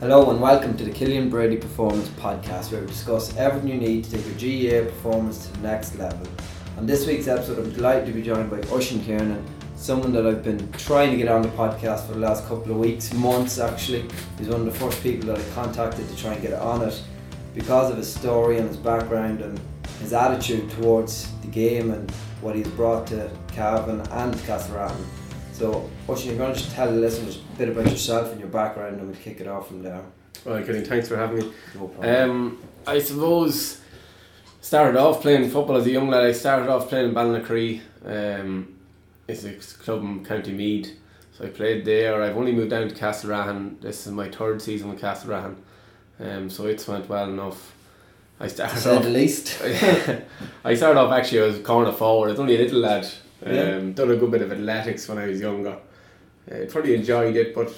Hello and welcome to the Killian Brady Performance Podcast, where we discuss everything you need to take your GAA performance to the next level. On this week's episode, I'm delighted to be joined by Oisin Kiernan, someone that I've been trying to get on the podcast for the last couple of weeks, months actually. He's one of the first people that I contacted to try and get on it because of his story and his background and his attitude towards the game and what he's brought to Cavan and Castlerahan. So, Oisin, you're going to just tell the listeners a bit about yourself and your background, and we'll kick it off from there. Right, Kenny, thanks for having me. No problem. Um, I suppose started off playing football as a young lad. I started off playing in Ballinacree. Um, it's a club in County Meath. So I played there. I've only moved down to Castlerahan. This is my third season with Castlerahan. Um, so it's went well enough. I started say off. the least. I started off actually as a corner forward. I was only a little lad. Um, Yeah. Done a good bit of athletics when I was younger. Uh, probably enjoyed it, but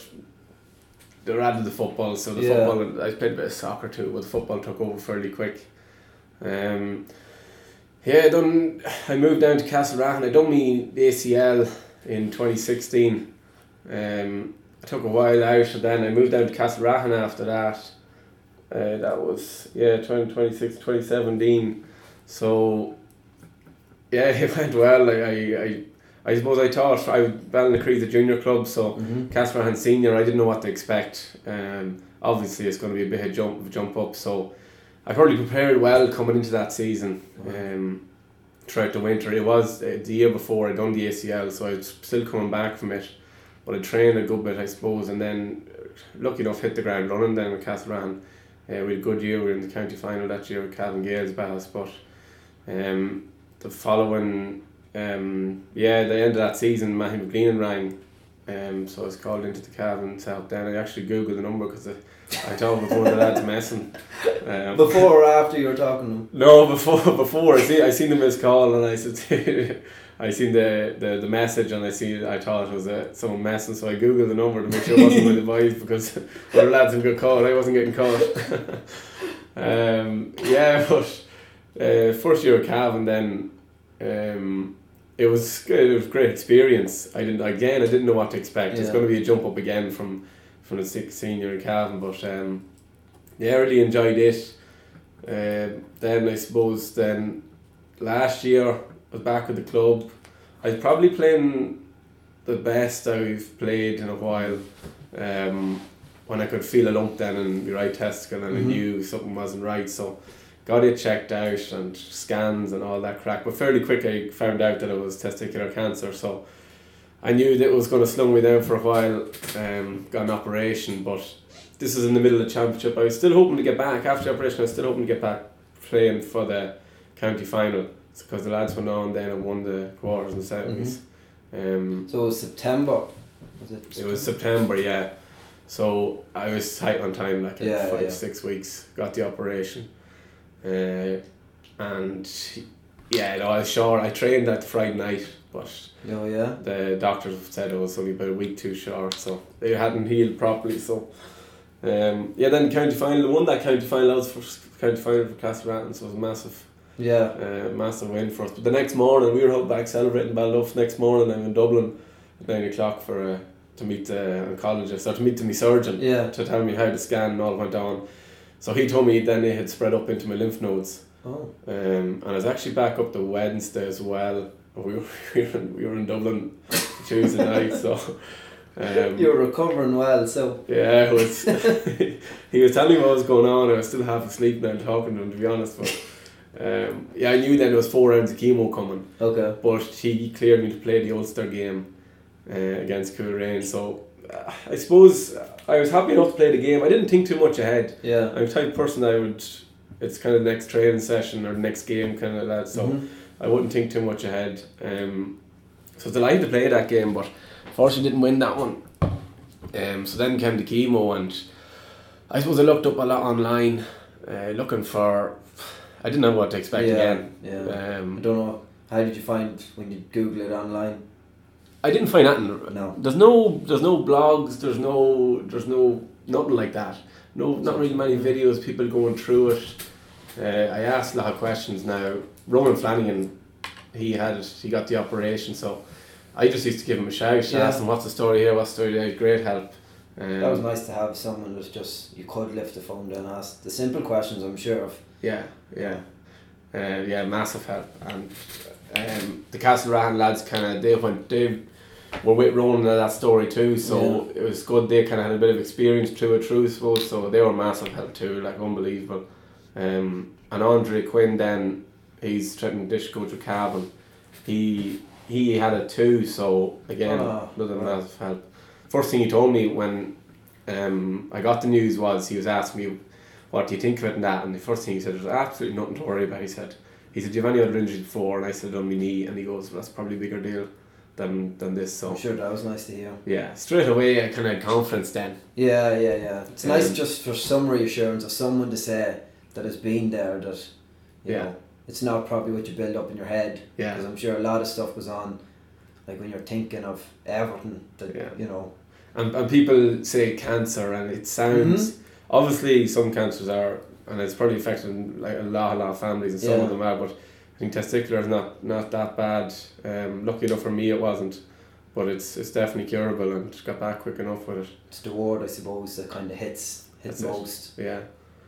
they added the football. So the Yeah. football, I played a bit of soccer too, but the football took over fairly quick. Um, yeah, I done. I moved down to Castle Castlerahan. I done me ACL in twenty sixteen. Um, I took a while out, and then I moved down to Castle Castlerahan after that. Uh, that was yeah 2026 2017 so yeah it went well. Like I, I I suppose I thought I Ballinacree's a junior club so hmm Castlerahan senior I didn't know what to expect. Um, obviously it's going to be a bit of jump jump up so I probably prepared well coming into that season um, throughout the winter. It was uh, the year before I'd done the ACL so I was still coming back from it but I trained a good bit I suppose and then uh, lucky enough hit the ground running then with Castlerahan uh, we had a good year. We were in the county final that year with Cavan Gaels Bells, but um, the following, um, yeah, the end of that season, Mattie McGleenan rang. Um, so I was called into the Cavan to help then. I actually googled the number because I, I thought before the lads messing. Um, Before or after you were talking to him? no, before before I see I seen the missed call and I said I seen the, the, the message and I see I thought it was uh, someone messing so I googled the number to make sure it wasn't with the boys because other lads would get caught I wasn't getting caught. um, yeah, but uh, first year at Cavan then um, it was good, it was great experience. I didn't again I didn't know what to expect. It's going to be a jump up again from from the sixth senior in Cavan, but um, yeah, really enjoyed it. Um, then I suppose then last year I was back with the club. I was probably playing the best I've played in a while. Um, when I could feel a lump then in the right testicle and I Mhm. knew something wasn't right, so got it checked out and scans and all that crack. But fairly quick I found out that it was testicular cancer, so I knew that it was going to slow me down for a while. Um, got an operation, but this is in the middle of the championship. I was still hoping to get back after the operation. I was still hoping to get back playing for the county final because the lads went on then and won the quarters and semis. Um, So it was September. Was it? it was September, yeah. So I was tight on time, like in Yeah, five yeah. six weeks. Got the operation, uh, and yeah, no, I was sure. I trained that Friday night, but Oh yeah. the doctors said it was only about a week too short, so they hadn't healed properly. So, um, yeah, then county final, the won that county final. That was first county final for Castlerahan, so it was a massive, Yeah. uh, massive win for us. But the next morning, we were out back celebrating Balduff. Next morning, I'm in Dublin at nine o'clock for uh, to meet the oncologist or to meet the surgeon Yeah. to tell me how the scan and all went on. So he told me then they had spread up into my lymph nodes. Oh. Um, and I was actually back up the Wednesday as well. We were, we were, in, we were in Dublin Tuesday night, so um, You were recovering well, so. yeah, it was. he was telling me what was going on. I was still half asleep now talking to him, to be honest. But um, yeah, I knew then there was four rounds of chemo coming, Okay. but he cleared me to play the Ulster game uh, against Coleraine. So I suppose I was happy enough to play the game. I didn't think too much ahead. Yeah. I'm the type of person I would. It's kind of the next training session or next game kind of that. So. Mhm. I wouldn't think too much ahead. Um, so I delighted to play that game, but fortunately didn't win that one. Um, so then came the chemo, and I suppose I looked up a lot online, uh, looking for. I didn't know what to expect yeah. again. Yeah. I Um, don't know. How did you find when you Google it online? I didn't find nothing. No. There's no, there's no blogs. There's no, there's no nothing like that. No, not really many videos. People going through it. Uh, I asked a lot of questions now. Ronan Flanagan, he had it, he got the operation, so I just used to give him a shout, Yeah. ask him what's the story here, what's the story there, great help. Um, That was nice to have someone that just you could lift the phone down and ask the simple questions. I'm sure of. Yeah, yeah, uh, yeah, massive help. And um, the Castlerahan lads kind of they went they were with Ronan in that story too, so it was good. They kind of had a bit of experience through it, through I suppose. So they were massive help too, like unbelievable. Um, and Andre Quinn then he's strength dish coach with Cavan. He he had it too, so again Ah, another right. massive help. First thing he told me when um, I got the news was he was asking me what do you think of it and that and the first thing he said was absolutely nothing to worry about he said he said do you have any other injuries before and I said on my knee and he goes well, that's probably a bigger deal than than this so I'm sure that was nice to hear. yeah straight away I kind of had confidence then Yeah, yeah, yeah. It's Um, nice just for some reassurance of someone to say that has been there that, you Yeah. know, it's not probably what you build up in your head. yeah Because I'm sure a lot of stuff goes on, like when you're thinking of everything that, Yeah. you know. and, and people say cancer and it sounds Mm-hmm. obviously some cancers are and it's probably affecting like a lot a lot of families and some Yeah. of them are but I think testicular is not not that bad um, lucky enough for me it wasn't but it's it's definitely curable and got back quick enough with it It's the word, I suppose, that kind of hits hits That's it. most. yeah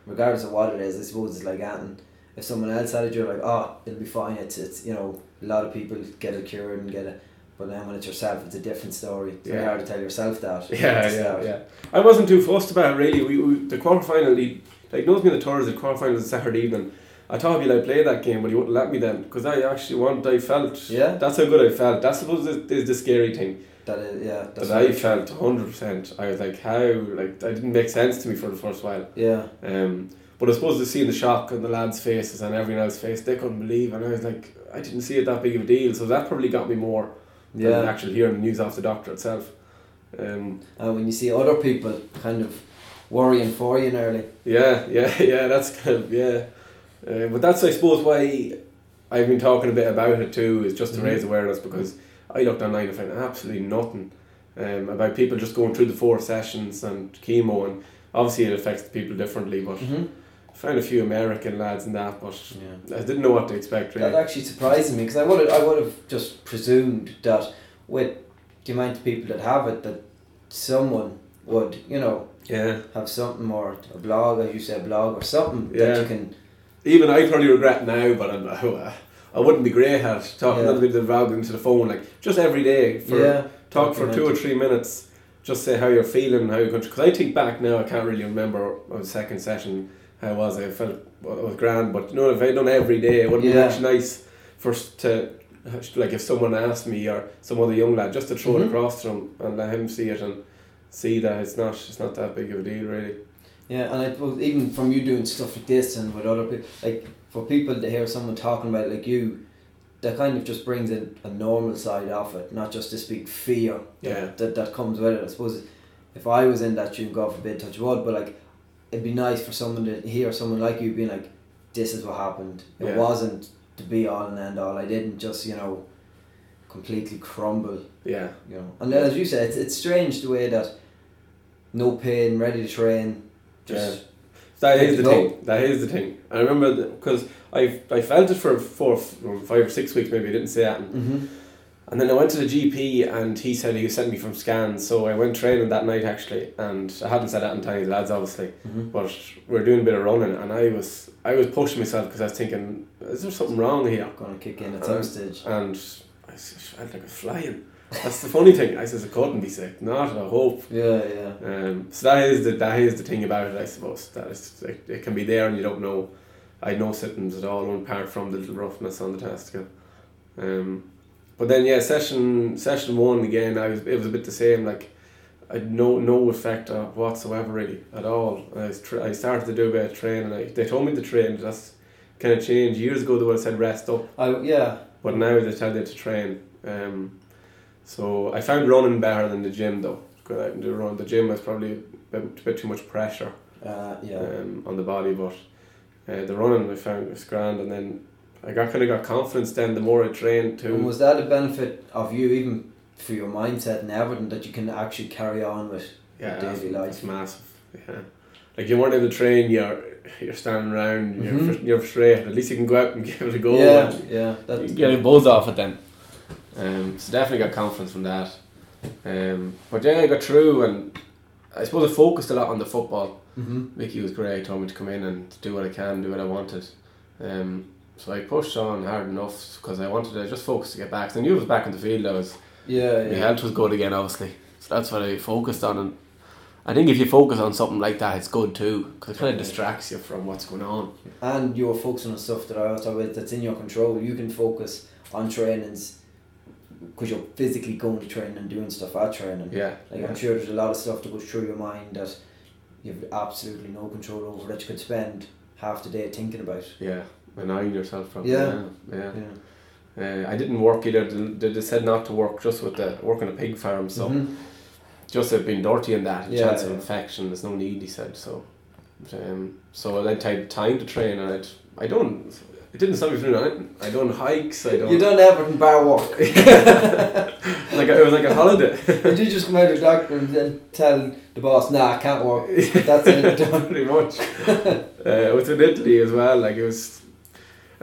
Regardless of what it is, I suppose it's like anything. If someone else had it, you're like, oh, it'll be fine. It's, it's you know, a lot of people get it cured and get it. But then when it's yourself, it's a different story. It's very Yeah. hard to tell yourself that. Yeah, yeah, that. yeah. I wasn't too fussed about it really. We, we the quarter final he diagnosed me on the Thursday, the quarter final was Saturday evening. I thought he'd like play that game, but he wouldn't let me then because I actually want. I felt. Yeah? That's how good I felt. That's suppose is, is the scary thing That is, yeah. That I felt hundred percent. I was like, how like that didn't make sense to me for the first while. Yeah. Um, but I suppose to seeing the shock on the lads' faces and everyone else's face, they couldn't believe, and I was like, I didn't see it that big of a deal. So that probably got me more than Yeah. actually hearing the news off the doctor itself. Um, And when you see other people kind of worrying for you nearly. Yeah, yeah, yeah. That's kind of yeah. Uh, but that's I suppose why I've been talking a bit about it too is just to Mhm. raise awareness because I looked online and found absolutely nothing um, about people just going through the four sessions and chemo and obviously it affects people differently. But Mm-hmm. I found a few American lads and that, but Yeah. I didn't know what to expect Really. That actually surprised me because I would have, I would have just presumed that with the amount of people that have it, that someone would, you know, Yeah, have something or a blog, as you say, a blog or something Yeah. that you can. Even I probably regret now, but I'm, I wouldn't be great at talking Yeah. a little bit of the valve into the phone like just every day for yeah. talk for two or three minutes. Just say how you're feeling, how you're going. Because I think back now, I can't really remember the second session how was I. I felt well, it was grand, but you know, if I done every day, it would be Yeah. actually nice for to like if someone asked me or some other young lad just to throw it Mhm. across to him and let him see it and see that it's not it's not that big of a deal really. Yeah, and I suppose even from you doing stuff like this and with other people, like for people to hear someone talking about it like you, that kind of just brings in a normal side of it, not just this big fear that, Yeah. that, that comes with it. I suppose if I was in that tune, God forbid, touch wood, but like it'd be nice for someone to hear someone like you being like, this is what happened. It Yeah. wasn't to be all and end all. I didn't just, you know, completely crumble Yeah, you know. And then, as you said, it's, it's strange the way that no pain, ready to train, just that Good the thing. That is the thing. I remember because I I felt it for four, five or six weeks maybe. I didn't say that. mm-hmm. And then I went to the GP and he said he was sending me from scans. So I went training that night actually, and I hadn't said that in time to the lads obviously, Mm-hmm. but we are doing a bit of running, and I was I was pushing myself because I was thinking, is there something wrong here? gonna kick in at some stage. And I felt like I was flying. That's the funny thing. I says I couldn't be sick, not a hope. Yeah, yeah. Um, so that is the that is the thing about it, I suppose. That is it, it can be there and you don't know. I had no symptoms at all, apart from the little roughness on the testicle. Um, but then yeah, session session one again, I was it was a bit the same. Like I had no no effect whatsoever really at all. I was tr- I started to do a bit of training. I, they told me to train. That's kind of changed. Years ago they would have said rest up. I yeah. But now they tell you to train. Um, so I found running better than the gym though. Go out and do run. The gym was probably a bit, a bit too much pressure Uh, yeah. um, on the body, but uh, the running I found was grand. And then I got kind of got confidence. Then the more I trained And too. was that a benefit of you, even for your mindset and everything, that you can actually carry on with? Yeah, daily life. that's massive. Yeah, like you weren't able to train. You're you're standing around. You're Mhm. fr- you're straight. At least you can go out and give it a go. yeah, and- yeah. you That, get a buzz off it then. Um, so definitely got confidence from that. Um, but yeah, I got through and I suppose I focused a lot on the football. Mm-hmm. Mickey was great. Told me to come in and do what I can, do what I wanted. Um, so I pushed on hard enough because I wanted to just focus to get back. So I knew I was back in the field. I was Yeah, my yeah. health was good again, obviously. So that's what I focused on. And I think if you focus on something like that, it's good too because it kind of distracts you from what's going on. And you're focusing on stuff that I always talk about that's in your control. You can focus on trainings because you're physically going to training and doing stuff at training. Yeah, Like yeah. I'm sure there's a lot of stuff that goes through your mind that you have absolutely no control over that you could spend half the day thinking about. yeah. Annoying yourself from Yeah. yeah. Yeah. yeah. Uh, I didn't work either. They, they said not to work just with the work on a pig farm. So Mhm. just have been dirty in that, a Yeah, chance of infection. There's no need, he said. So, um, so I had time to train, and I'd, I don't. It didn't stop me from doing anything. I done hikes. I don't. You done everything bar walk. like it was like a holiday. Did you just come out of the doctor and then tell the boss, nah, I can't work. That's it, done. pretty much. uh, it was in Italy as well. Like it was.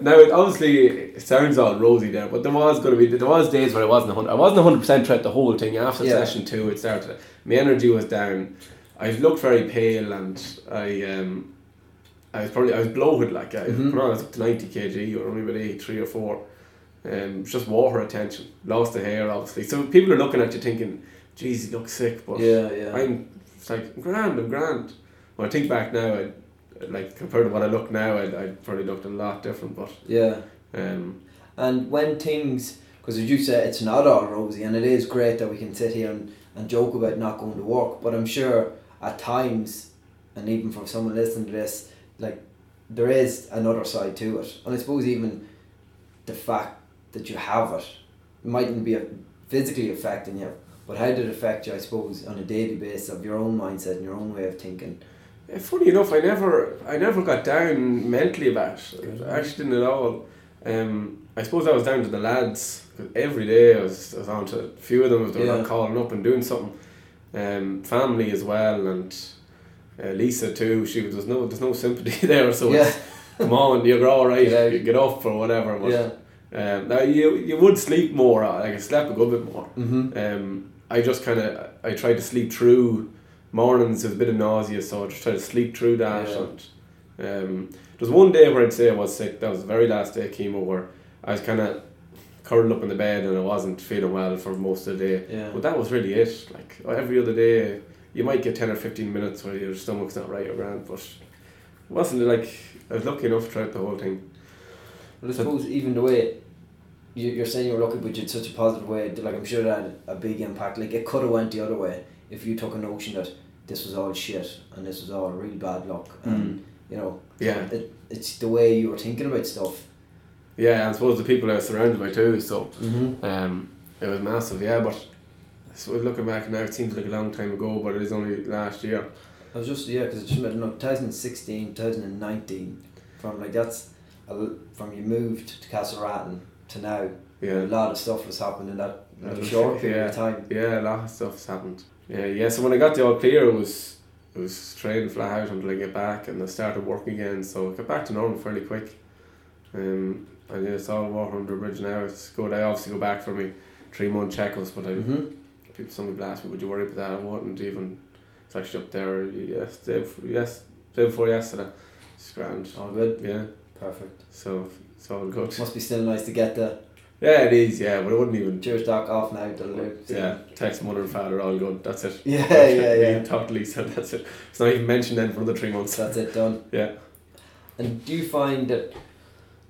Now it obviously it sounds all rosy there, but there was going to be there was days where I wasn't hundred. I wasn't hundred percent throughout the whole thing. After Yeah. session two, it started. My energy was down. I looked very pale, and I um, I was probably I was bloated. Like I, Mhm. put on, I was up to ninety kg or only about eight, three or four. Um, it's just water retention. Lost the hair, obviously. So people are looking at you thinking, "Geez, you look sick," but Yeah, yeah. I'm it's like grand, I'm grand. When I think back now, I like compared to what I look now, I I probably looked a lot different. But yeah. um, And when things, because as you said, it's not all rosy, and it is great that we can sit here and, and joke about not going to work, but I'm sure at times, and even for someone listening to this, like there is another side to it. And I suppose even the fact that you have it mightn't be physically affecting you, but how did it affect you, I suppose, on a daily basis of your own mindset and your own way of thinking? eh, funny enough, I never I never got down mentally about it. I actually didn't at all. Um, I suppose I was down to the lads. Every day I was, I was on to a few of them if they were Yeah. not calling up and doing something. Um, family as well, and uh, Lisa too. She was there's no there's no sympathy there. So yeah, it's, come on, you're all right. You get up or whatever. But yeah. Um, now you you would sleep more. Like I slept a good bit more. Mm-hmm. Um, I just kind of I tried to sleep through mornings. There's a bit of nausea, so I just tried to sleep through that. Yeah. And um, there was one day where I'd say I was sick. That was the very last day of chemo where I was kind of curled up in the bed and I wasn't feeling well for most of the day. Yeah. But that was really it. Like every other day, you might get ten or fifteen minutes where your stomach's not right grand, but it wasn't like I was lucky enough throughout the whole thing. Well, I suppose even the way you, you're saying you're lucky, but you had such a positive way. Like I'm sure that had a big impact. Like it could have went the other way if you took a notion that this was all shit and this was all real bad luck, and you know, Yeah. it, it's the way you were thinking about stuff. Yeah, I suppose the people I was surrounded by too. So Mm-hmm. um, it was massive. Yeah, but I suppose looking back now, it seems like a long time ago, but it is only last year. I was just yeah, because it's just no 2016, 2019, from like that's from you moved to Castle Castlerahan to now. Yeah. A lot of stuff was happening in that was- short period yeah. of time. yeah, a lot of stuff's happened. Yeah, yeah. So when I got the all clear, it was it was training flat out until I get back, and I started working again. So I got back to normal fairly quick. Um, and yeah, it's all water under the bridge now. It's good. I obviously go back for me three month checkups, but I Mm-hmm. People some people ask me, would you worry about that? I wouldn't even. It's actually up there. Yes, day before, yes, day before yesterday. It's grand. All good. Yeah, Perfect. so it's all good. Must be still nice to get the Yeah, it is. Yeah, but it wouldn't even. cheers doc off now. Yeah, text mother and father, all good. That's it. Yeah, yeah, yeah. Talk to Lisa. That's it. It's not even mentioned then for another three months. That's it done. Yeah. And do you find that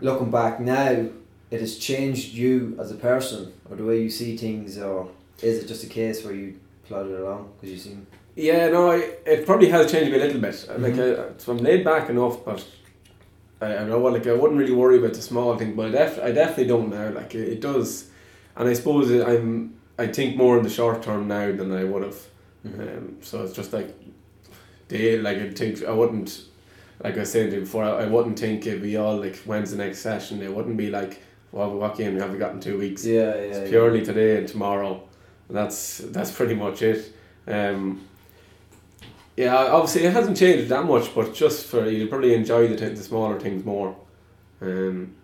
looking back now, it has changed you as a person, or the way you see things, or is it just a case where you plodded along because you seem? Yeah, no, I, it probably has changed me a little bit. Like, Mhm. I, so I'm laid back enough, but I, I know what like I wouldn't really worry about the small thing, but I, def- I definitely don't now. Like it, it does, and I suppose it, I'm I think more in the short term now than I would have. Um, so it's just like day like I think I wouldn't like I was saying to you before I, I wouldn't think it'd be all like when's the next session. It wouldn't be like well what game have we got in two weeks. Yeah, yeah. It's yeah. purely today and tomorrow. That's that's pretty much it. Um, yeah, obviously it hasn't changed that much, but just for you probably enjoy the, t- the smaller things more. Um,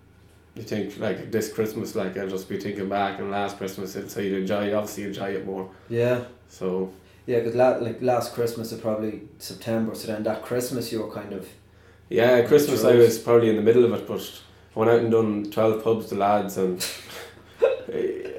you think like this Christmas, like I'll just be thinking back and last Christmas, and so you'd enjoy, obviously enjoy it more. Yeah. So Yeah, because la- like last Christmas or probably September, so then that Christmas you were kind of Yeah, Christmas I was probably in the middle of it, but I went out and done 12 pubs to lads and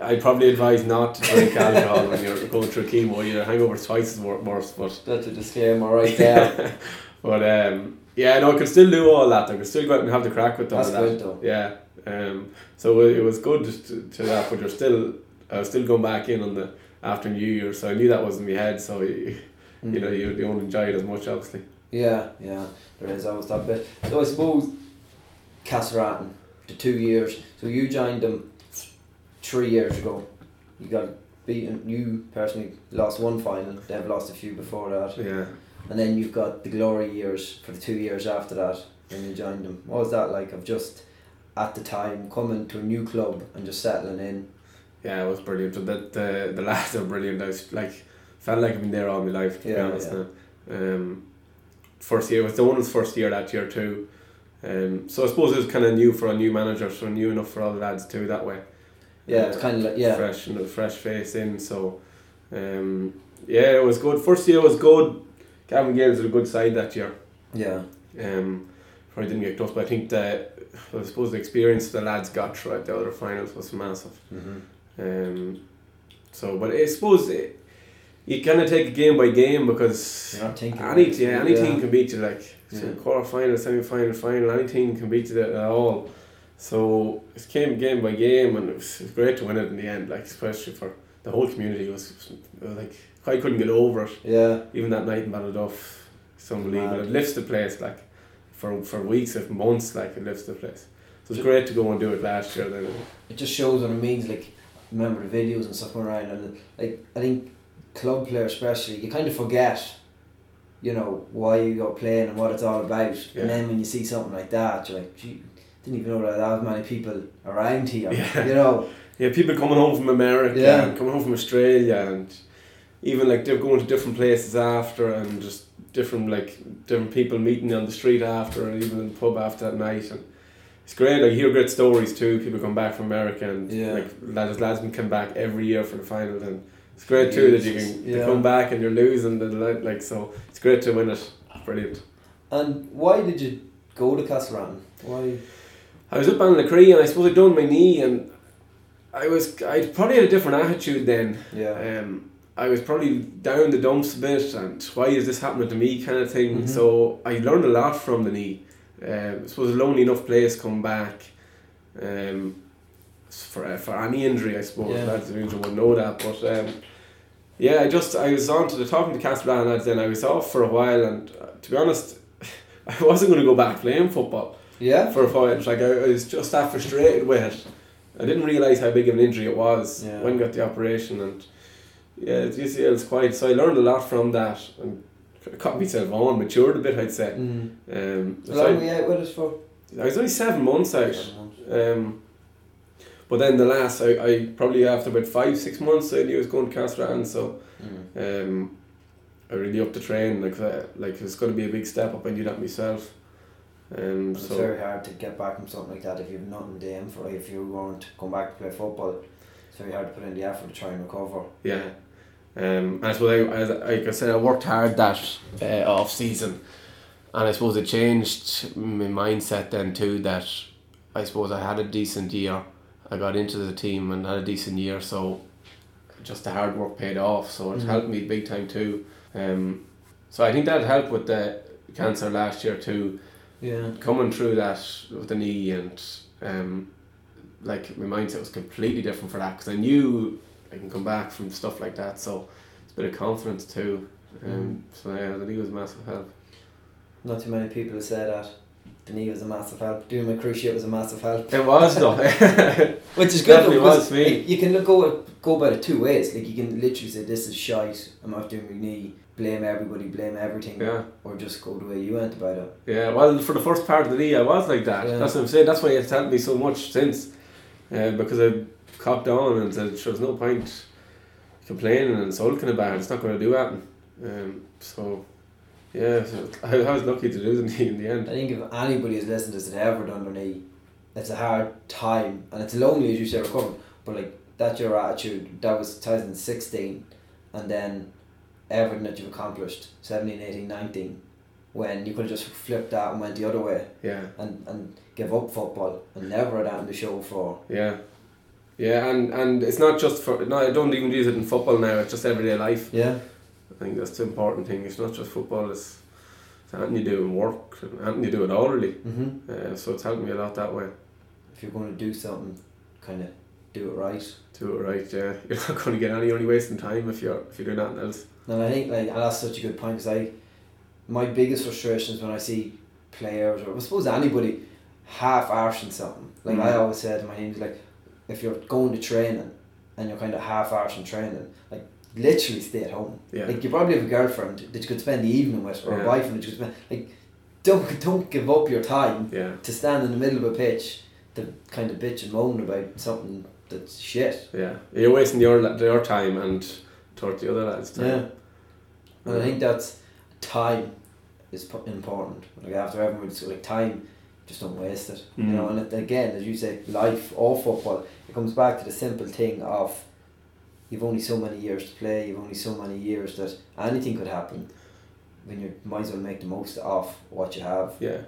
I probably advise not to drink alcohol when you're going through chemo. Your hangover's twice as wor- worse, but that's a disclaimer right there. but um, yeah, no, I could still do all that. I could still go out and have the crack with them. That's that. though. Yeah. Um, so it it was good to, to that, but you're still, I was still going back in on the after New Year, so I knew that was in my head. So you, you know, you don't enjoy it as much, obviously. Yeah, yeah, there is always that bit. So I suppose Castlerahan, the two years. So you joined them three years ago. You got beaten. You personally lost one final. They've lost a few before that, Yeah. and then you've got the glory years for the two years after that when you joined them. What was that like? Of just at the time coming to a new club and just settling in. Yeah, it was brilliant. The the, the lads are brilliant. I was like felt like I've been there all my life to be Yeah, honest. yeah. Now. Um, first year it was Donald's first year that year too. Um, so I suppose it was kind of new for a new manager, so new enough for all the lads too that way. Yeah, it's kind of like yeah, fresh and a fresh face in. So, um, yeah, it was good. First year was good. Cavan Gaels had a good side that year. yeah, Um, probably didn't get close, but I think that I suppose the experience the lads got throughout the other finals was massive. mm-hmm. Um, so, but I suppose it, you kind of take it game by game because you're not thinking. any about it. yeah can beat you like so Yeah. quarter final, semi final, final. anything can beat you at all. So it came game by game, and it was, it was great to win it in the end. Like especially for the whole community, it was, was like I couldn't get over it. Yeah, Even that night in Ballyduff, it's unbelievable. Mad. It lifts the place like for for weeks, if months, like it lifts the place. So it's great to go and do it last year. Then it just shows what it means. Like, remember the videos and stuff around, and like I think club players especially, you kind of forget, you know, why you're playing and what it's all about. Yeah. And then when you see something like that, you're like, gee, didn't even know that was many people around here. Yeah. You know, Yeah, people coming home from America Yeah. and coming home from Australia and even like they're going to different places after and just different like different people meeting on the street after and even in the pub after that night and it's great. Like you hear great stories too. People come back from America and Yeah. like lads lads can come back every year for the final and it's great too that you can Yeah. come back and you're losing the like like so it's great to win it. Brilliant. and why did you go to Castlerahan? Why? I was up on Lecree and I suppose I'd done my knee and I was I probably had a different attitude then. Yeah. um, I was probably down the dumps a bit and why is this happening to me kind of thing. Mhm. So I learned a lot from the knee. Um, I suppose a lonely enough place come back um, for uh, for any injury I suppose Yeah. lads who injured would know that but um, yeah I just I was on to the talking to Castlerahan lads then I was off for a while and uh, to be honest I wasn't going to go back playing football Yeah. for a while. Like I, I was just that frustrated with it. I didn't realise how big of an injury it was Yeah. when I got the operation and yeah, the ACL is quite so I learned a lot from that and caught myself on, matured a bit I'd say. Mm. Um, How long were you out with us for? I was only seven months out. Seven Um, but then the last I, I probably after about five, six months I knew I was going to Castlerahan so Mm. um, I really upped the train like uh, like it's gonna be a big step up I knew that myself. Um, It's so very hard to get back from something like that if you've nothing to aim for. If you weren't come back to play football, it's very hard to put in the effort to try and recover. Yeah. Um, and I suppose I, as, like I said, I worked hard that uh, off season, and I suppose it changed my mindset then too. That I suppose I had a decent year. I got into the team and had a decent year, so just the hard work paid off. So it Mhm. helped me big time too. Um, so I think that helped with the cancer last year too Yeah. coming through that with the knee and um, like my mindset was completely different for that because I knew I can come back from stuff like that. So it's a bit of confidence too. Um, So yeah, the knee was a massive help. Not too many people said that. The knee was a massive help. Doing my ship was a massive help. It was though. Which is good Definitely though, was me. you can look go go about it two ways. Like you can literally say this is shite. I'm not doing my knee. Blame everybody. Blame everything. yeah, Or just go the way you went about it. yeah. Well, for the first part of the knee, I was like that. Yeah. That's what I'm saying. That's why it's helped me so much since, uh, because I copped on and said, "Sure, there's no point complaining and sulking about it. It's not going to do that." Um, so. Yeah, so I, I was lucky to do the knee in the end. I think if anybody has listened to this that ever done their knee, it's a hard time and it's lonely as you say recovering. But like that's your attitude. That was 2016, and then everything that you've accomplished 17, 18, 19 when you could have just flipped that and went the other way Yeah, and, and give up football and never had that in the show for yeah, yeah, and and it's not just for. No, I don't even use it in football now. It's just everyday life. yeah I think that's the important thing. It's not just football. It's, it's anything you do in work, and anything you do at all really. mm-hmm. Uh, so it's helped me a lot that way. if you're going to do something kind of do it right Do it right. Yeah, you're not going to get any. You're only wasting time if you're if you're doing nothing else. and I think like and that's such a good point because I my biggest frustration is when I see players or I suppose anybody half arsing something like I Mhm. always said, to my teams like if you're going to training and you're kind of half arsing training like literally stay at home Yeah. Like you probably have a girlfriend that you could spend the evening with, or Yeah. a boyfriend that you could spend. Like, don't don't give up your time yeah. to stand in the middle of a pitch to kind of bitch and moan about something that's shit. Yeah. You're wasting your your time and toward the other lads' time. Yeah, and I think that's time is po- important. Like after everyone's like time, just don't waste it. You Mm. know, and it, again, as you say, life or football, it comes back to the simple thing of you've only so many years to play. You've only so many years that anything could happen. When you might as well make the most of what you have. Yeah.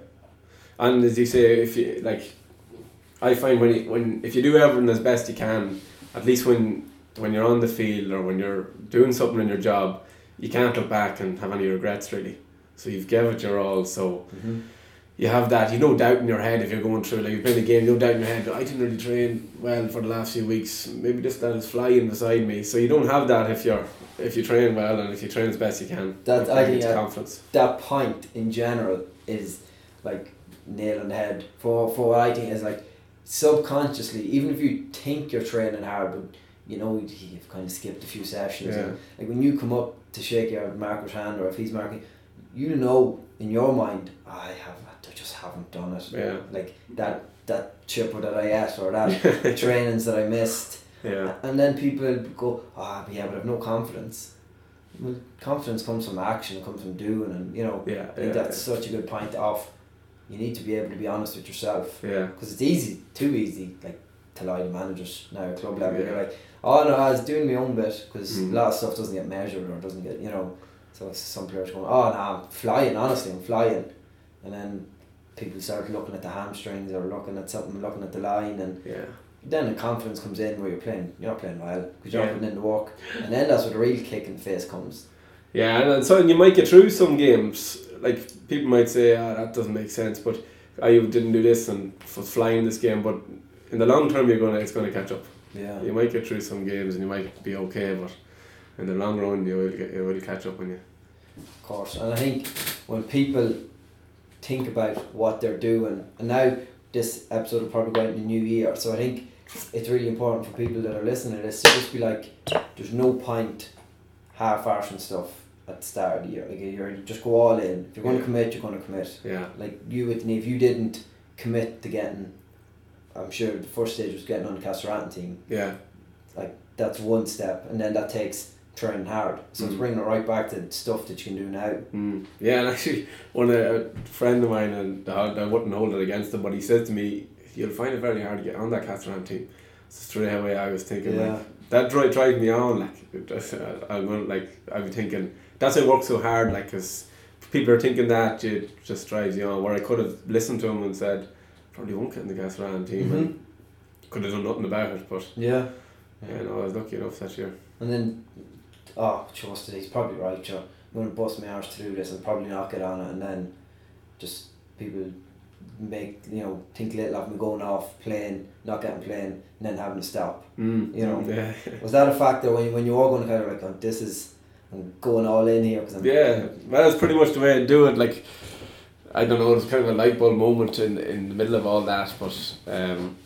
And as you say, if you like, I find when you, when if you do everything as best you can, at least when when you're on the field or when you're doing something in your job, you can't look back and have any regrets really. So you've given it your all. So Mm-hmm. you have that. You no doubt in your head if you're going through like you're playing a game. No doubt in your head. I didn't really train well for the last few weeks. Maybe this lad is flying beside me. So you don't have that if you're if you train well and if you train as best you can. That- I think, confidence. That point in general is like nail on the head for for what I think is like subconsciously, even if you think you're training hard, but you know you've kind of skipped a few sessions. Yeah. And, like when you come up to shake your marker's hand, or if he's marking, you know in your mind, I have, I just haven't done it. Yeah. Like that that chipper that I ate or that trainings that I missed, Yeah. and then people go, ah, but yeah, but I've no confidence. Well, confidence comes from action, comes from doing, and you know, Yeah. I think yeah, that's such a good point of you need to be able to be honest with yourself yeah. because it's easy, too easy, like to lie to managers now at club level. Yeah. You're like, oh no, I was doing my own bit because Mm. a lot of stuff doesn't get measured or doesn't get, you know. So some players going, oh no, I'm flying. Honestly, I'm flying, and then people start looking at the hamstrings or looking at something, looking at the line, and Yeah. then the confidence comes in where you're playing, you're not playing well because you're Yeah. putting in the work, and then that's where the real kick in the face comes. Yeah, and, and so you might get through some games. Like people might say, ah, that doesn't make sense, but I didn't do this and was flying this game. But in the long term, you're gonna it's gonna catch up. Yeah. You might get through some games and you might be okay, but in the long run, you will get you will catch up on you. Of course, and I think when people think about what they're doing, and now this episode will probably go out in the new year, so I think it's really important for people that are listening to this to just be like, there's no point half-arsing stuff at the start of the year. Like you're just go all in. If you're going to commit, you're going to commit. Yeah, Like you with if you didn't commit to getting, I'm sure the first stage was getting on the Castlerahan team. yeah, Like That's one step, and then that takes training hard. So it's Mm. bringing it right back to stuff that you can do now. mm. yeah. And actually, one a friend of mine, and I, I wouldn't hold it against him, but he said to me, "You'll find it very hard to get on that Castlerahan team." It's straight away I was thinking, Yeah. like, that drive drives me on. Like, uh, I'm going like I'd be thinking that's why I work so hard. Like, cause people are thinking that it just drives you on. Where I could have listened to him and said, probably won't get in the gas round team, Mhm. and could have done nothing about it. But Yeah. yeah, no, I was lucky enough that year. And then, oh, trust it, he's probably right, Joe. I'm to bust my arse to do this and probably not get on it. And then just people make, you know, think little of me going off, playing, not getting playing, and then having to stop. Mm. You know. Yeah. Was that a factor when, you- when you are going to kind of like, oh, this is, I'm going all in here because I'm. Yeah, well, that's pretty much the way I do it. Like, I don't know, it was kind of a light bulb moment in in the middle of all that, but um,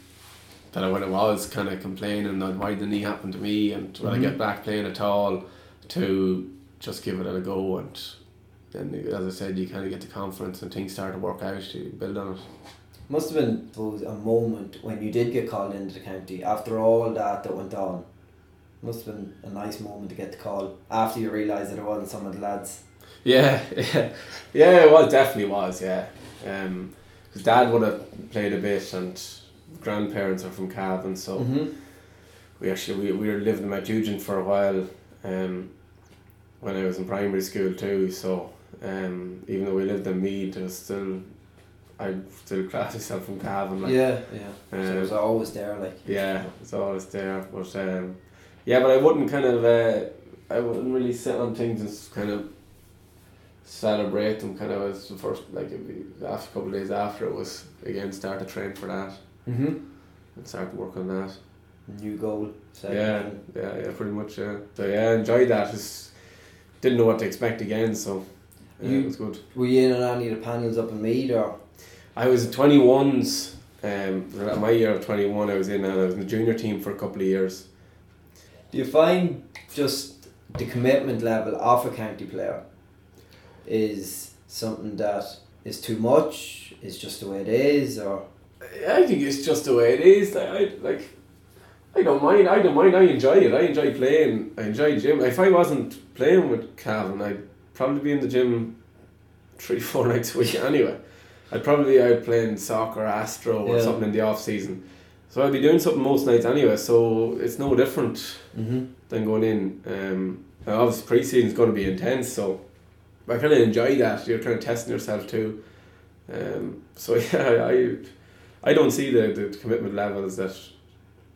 that I when I was kind of complaining that why didn't he happen to me, and when Mhm. I get back playing at all, to just give it a go, and then as I said, you kind of get the confidence and things start to work out. You build on it. Must have been suppose, a moment when you did get called into the county after all that that went on. Must have been a nice moment to get the call after you realised that it wasn't some of the lads. Yeah, yeah, yeah. It was definitely was. Yeah, um, his dad would have played a bit, and grandparents are from Cavan, so. Mm-hmm. we actually we, we were living in Mount for a while um, when I was in primary school too. So um, even though we lived in Meath, it was still I still class myself from Cavan. Like, yeah, yeah. so it Um, was always there, like. yeah, it's always there. But um, yeah, but I wouldn't kind of uh, I wouldn't really sit on things and kind of celebrate them. Kind of as the first like after a couple of days after it was again start to train for that Mm-hmm. and start to work on that. New goal. Yeah, yeah, yeah, pretty much. Yeah. So yeah, I enjoyed that. Just didn't know what to expect again, so uh, You- it was good. Were you in on any of the panels up in Meath or? I was twenty ones. Um, my year of twenty one, I was in, and I was in the junior team for a couple of years. Do you find just the commitment level of a county player is something that is too much? Is just the way it is, or I think it's just the way it is. Like, I like, I don't mind. I don't mind. I enjoy it. I enjoy playing. I enjoy gym. If I wasn't playing with Cavan, I'd probably be in the gym three, four nights a week anyway. I'd probably be out playing soccer, Astro, or Yeah. something in the off season. So I'd be doing something most nights anyway. So it's no different mm-hmm. than going in. Um, obviously pre-season's going to be intense, so I kind of enjoy that. You're kind of testing yourself too. Um, so yeah, I I don't see the, the commitment levels that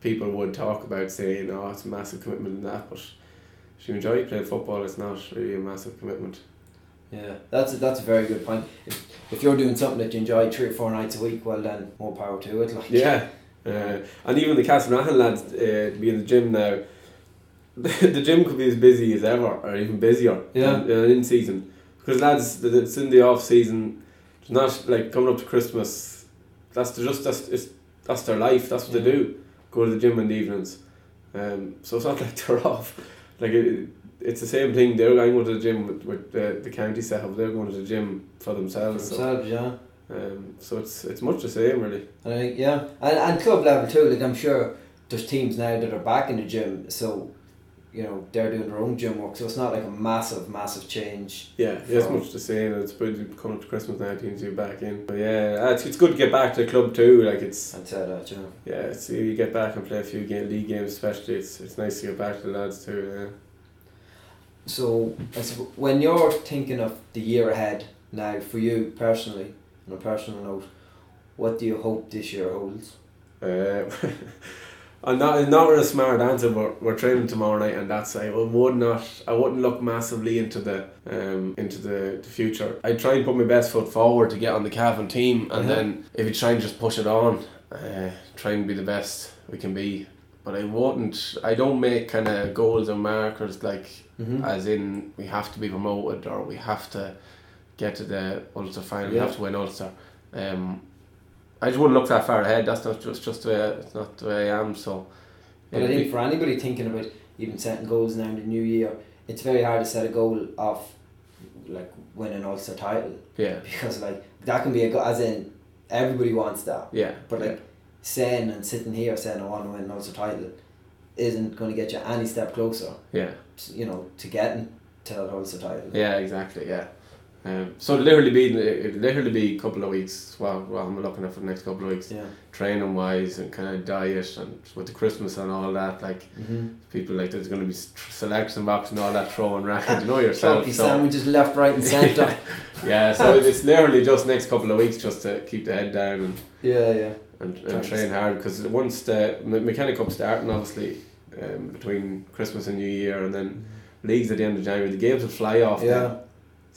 people would talk about saying, oh, it's a massive commitment and that, but if you enjoy playing football, it's not really a massive commitment. yeah, that's a, that's a very good point. If, if you're doing something that you enjoy three or four nights a week, well then more power to it. Like Yeah. Uh, and even the Castlerahan lads uh, be in the gym now. the gym could be as busy as ever, or even busier. Yeah. than- than in season, because lads, it's in the off season. It's not like coming up to Christmas. That's the, just that's it's, that's their life. That's what they do. Go to the gym in the evenings. Um, so it's not like they're off. Like it, it's the same thing. They're going to the gym with, with the, the county setup. They're going to the gym for for themselves. So, themselves, yeah. Um, so it's it's much the same really. And I think yeah, and and club level too. Like I'm sure there's teams now that are back in the gym, so you know they're doing their own gym work. So it's not like a massive, massive change. Yeah, yeah, it's much the same. It's pretty coming up to Christmas now. Teams you back in, but yeah, uh, it's, it's good to get back to the club too. Like it's I'd say that, you know. yeah, it's you get back and play a few game league games, especially. It's it's nice to get back to the lads too. Yeah. So when you're thinking of the year ahead now for you personally, on a personal note, what do you hope this year holds? Uh, I'm not not a smart answer, but we're training tomorrow night, and that's I would not I wouldn't look massively into the um into the, the future. I try and put my best foot forward to get on the Cavan team, and Yeah. then if you try and just push it on, uh, try and be the best we can be. But I wouldn't. I don't make kind of goals or markers like Mm-hmm. as in we have to be promoted or we have to get to the Ulster final, Yeah. have to win Ulster. Um, I just wouldn't look that far ahead. That's not just just the way it's not the way I am. So, But I think be- for anybody thinking about even setting goals now in the new year, it's very hard to set a goal of like winning an Ulster title yeah, because like that can be a go- as in everybody wants that, yeah, but like saying and sitting here saying I want to win an Ulster title isn't going to get you any step closer, yeah, to, you know, to getting to that Ulster title. yeah, exactly, yeah. Um, so it'll literally be literally be a couple of weeks. Well, well, I'm looking at for the next couple of weeks, Yeah. training wise and kind of diet and with the Christmas and all that. Like Mm-hmm. people like there's going to be selection box and all that throwing around. You know yourself. So- sandwiches left, right, and centre. yeah, so it's literally just next couple of weeks just to keep the head down and, yeah, yeah. and, and train hard because once the Me- McKenna Cup starting obviously um, between Christmas and New Year and then leagues at the end of January the games will fly off then.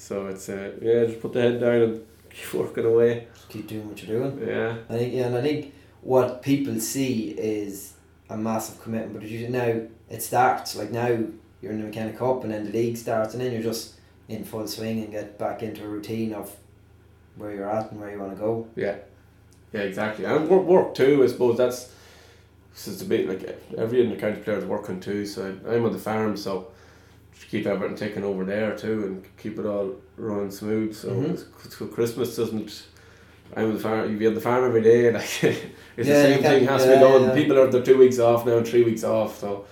So it's uh, yeah just put the head down and keep working away Just keep doing what you're doing. yeah I think yeah, and I think what people see is a massive commitment, but you now it starts like now you're in the McKenna Cup and then the league starts and then you're just in full swing and get back into a routine of where you're at and where you want to go. yeah yeah exactly and work, work too I suppose that's is a bit like every in the county player is working too so I'm on the farm so keep everything taken over there too and keep it all running smooth so, Mhm. it's- so Christmas doesn't I'm on the farm you be on the farm every day like it's Yeah, the same thing has to yeah, be done yeah. people are the two weeks off now three weeks off so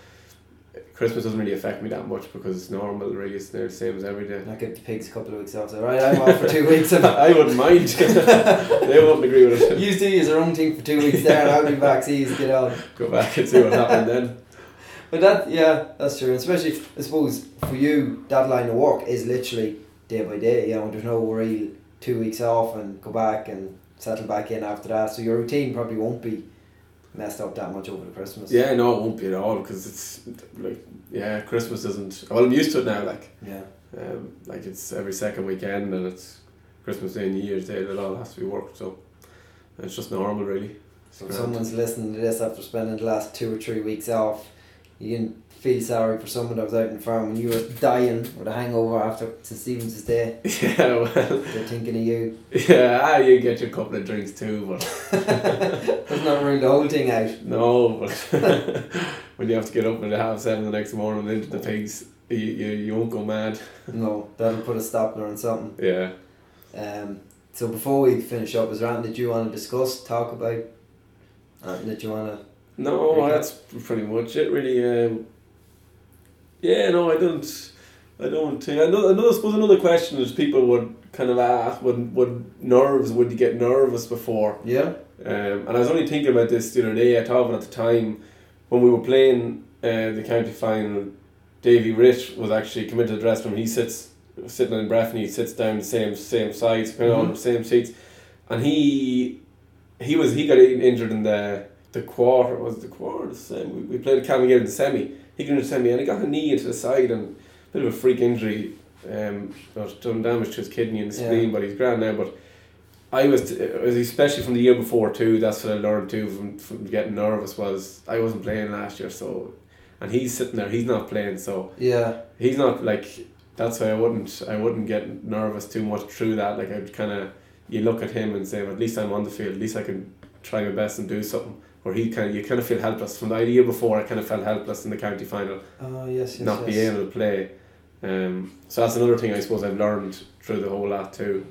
Christmas doesn't really affect me that much because it's normal really it's the same as every day Not give the pigs a couple of weeks off. So right, I'm off for two weeks. And I wouldn't mind they wouldn't agree with it you do your own thing for two weeks there, and I'll be back. See you get on. go back and see what happened then But that, yeah, that's true. Especially, I suppose, for you, that line of work is literally day by day. You know, there's no real two weeks off and go back and settle back in after that. So your routine probably won't be messed up that much over the Christmas. Yeah, no, it won't be at all because it's like yeah, Christmas isn't. Well, I'm used to it now. Like Yeah. um, like it's every second weekend and it's Christmas Day and New Year's Day that all has to be worked. So it's just normal, really. So someone's listening to this after spending the last two or three weeks off, you can feel sorry for someone that was out in the farm when you were dying with a hangover after St. Stephen's Day. Yeah, well, They're thinking of you. yeah, ah, you get your couple of drinks too, but Does not ruin the whole thing out. no, but when you have to get up at half seven the next morning into the pigs, you, you, you won't go mad. No, that'll put a stopper on something. Yeah. Um, so before we finish up, is there anything that you want to discuss, talk about? Anything that you want to... No, Recap. that's pretty much it. Really. Um, yeah, no, I don't. I don't think. I know. I suppose another question is people would kind of ask, would would nerves? Would you get nervous before? Yeah? Um, and I was only thinking about this the other day. I thought at the time when we were playing uh, the county final. Davy Rich was actually coming to the dressing room. He sits sitting in breath and he sits down the same same sides, kind of on Mhm. the same seats, and he he was he got injured in the the quarter was it the quarter the semi. We, we played Cavan Gaels in the semi. He into the semi and he got a knee into the side and a bit of a freak injury. Um, done damage to his kidney and Yeah. spleen, but he's grand now. But I was, was especially from the year before too. That's what I learned too from, from getting nervous was I wasn't playing last year, so and he's sitting there, he's not playing, so Yeah. he's not like that's why I wouldn't I wouldn't get nervous too much through that. Like I'd kind of you look at him and say, well, at least I'm on the field. At least I can try my best and do something. Or he kind of you kind of feel helpless. From the year before, I kind of felt helpless in the county final, Oh, yes, yes, not yes. being able to play. Um, so that's another thing I suppose I've learned through the whole lot too,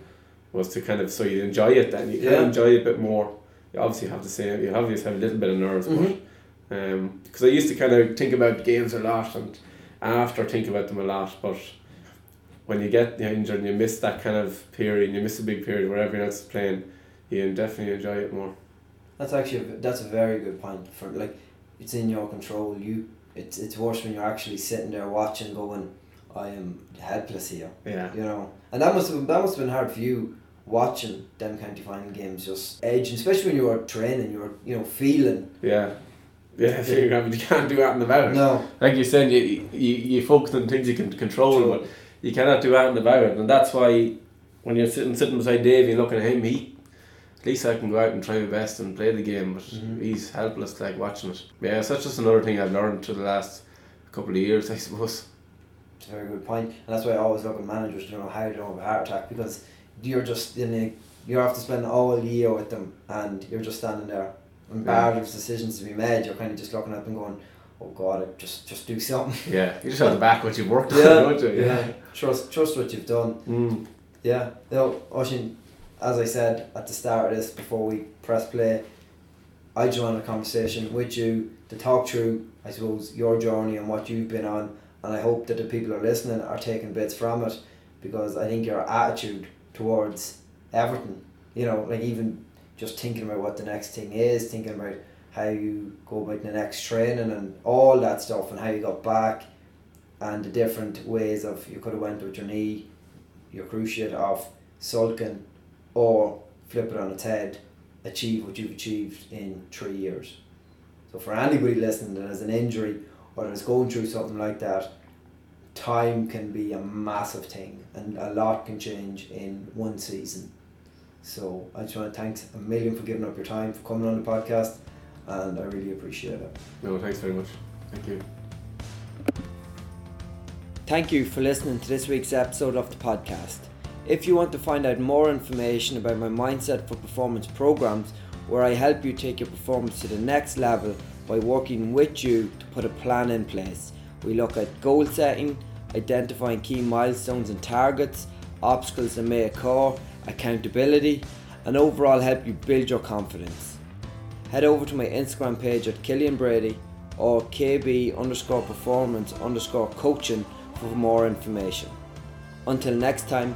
was to kind of so you enjoy it then you kind Yeah. of enjoy it a bit more. You obviously have to say you obviously have a little bit of nerves, Mhm. but um, because I used to kind of think about games a lot and after think about them a lot, but when you get injured and you miss that kind of period, and you miss a big period where everyone else is playing, you definitely enjoy it more. That's actually a, that's a very good point. For like, it's in your control. You it's it's worse when you're actually sitting there watching, going, I am helpless here. Yeah, You know, and that must have that must have been hard for you watching them county final games, just edging, especially when you were training. You were you know feeling. yeah, yeah. So you can't- you can't do anything about it. No. Like you said, you, you you focus on things you can control, Control. but you cannot do anything about it, and that's why when you're sitting sitting beside Davey looking at him, he at least I can go out and try my best and play the game, but Mhm. he's helpless like watching it. Yeah, so that's just another thing I've learned through the last couple of years, I suppose. It's a very good point, and that's why I always look at managers to know how they don't have a heart attack because you're just in a you have to spend all year with them, and you're just standing there. And Yeah. bar decisions to be made, you're kind of just looking up and going, "Oh God, just just do something." Yeah, you just have to back what you've worked on, yeah, don't you? yeah. Trust trust what you've done. Mm. Yeah. No, Oshin, as I said at the start of this, before we press play, I just want a conversation with you to talk through, I suppose, your journey and what you've been on, and I hope that the people who are listening are taking bits from it, because I think your attitude towards everything, you know, like even just thinking about what the next thing is, thinking about how you go about the next training and all that stuff, and how you got back, and the different ways of you could have went with your knee, your cruciate of sulking, or flip it on its head, achieve what you've achieved in three years. So for anybody listening that has an injury or that is going through something like that, time can be a massive thing and a lot can change in one season. So I just want to thank a million for giving up your time for coming on the podcast and I really appreciate it. No, thanks very much. Thank you. Thank you for listening to this week's episode of the podcast. If you want to find out more information about my Mindset for Performance programs, where I help you take your performance to the next level by working with you to put a plan in place, we look at goal setting, identifying key milestones and targets, obstacles that may occur, accountability, and overall help you build your confidence. Head over to my Instagram page at Killian Brady or KB underscore performance underscore coaching for more information. Until next time,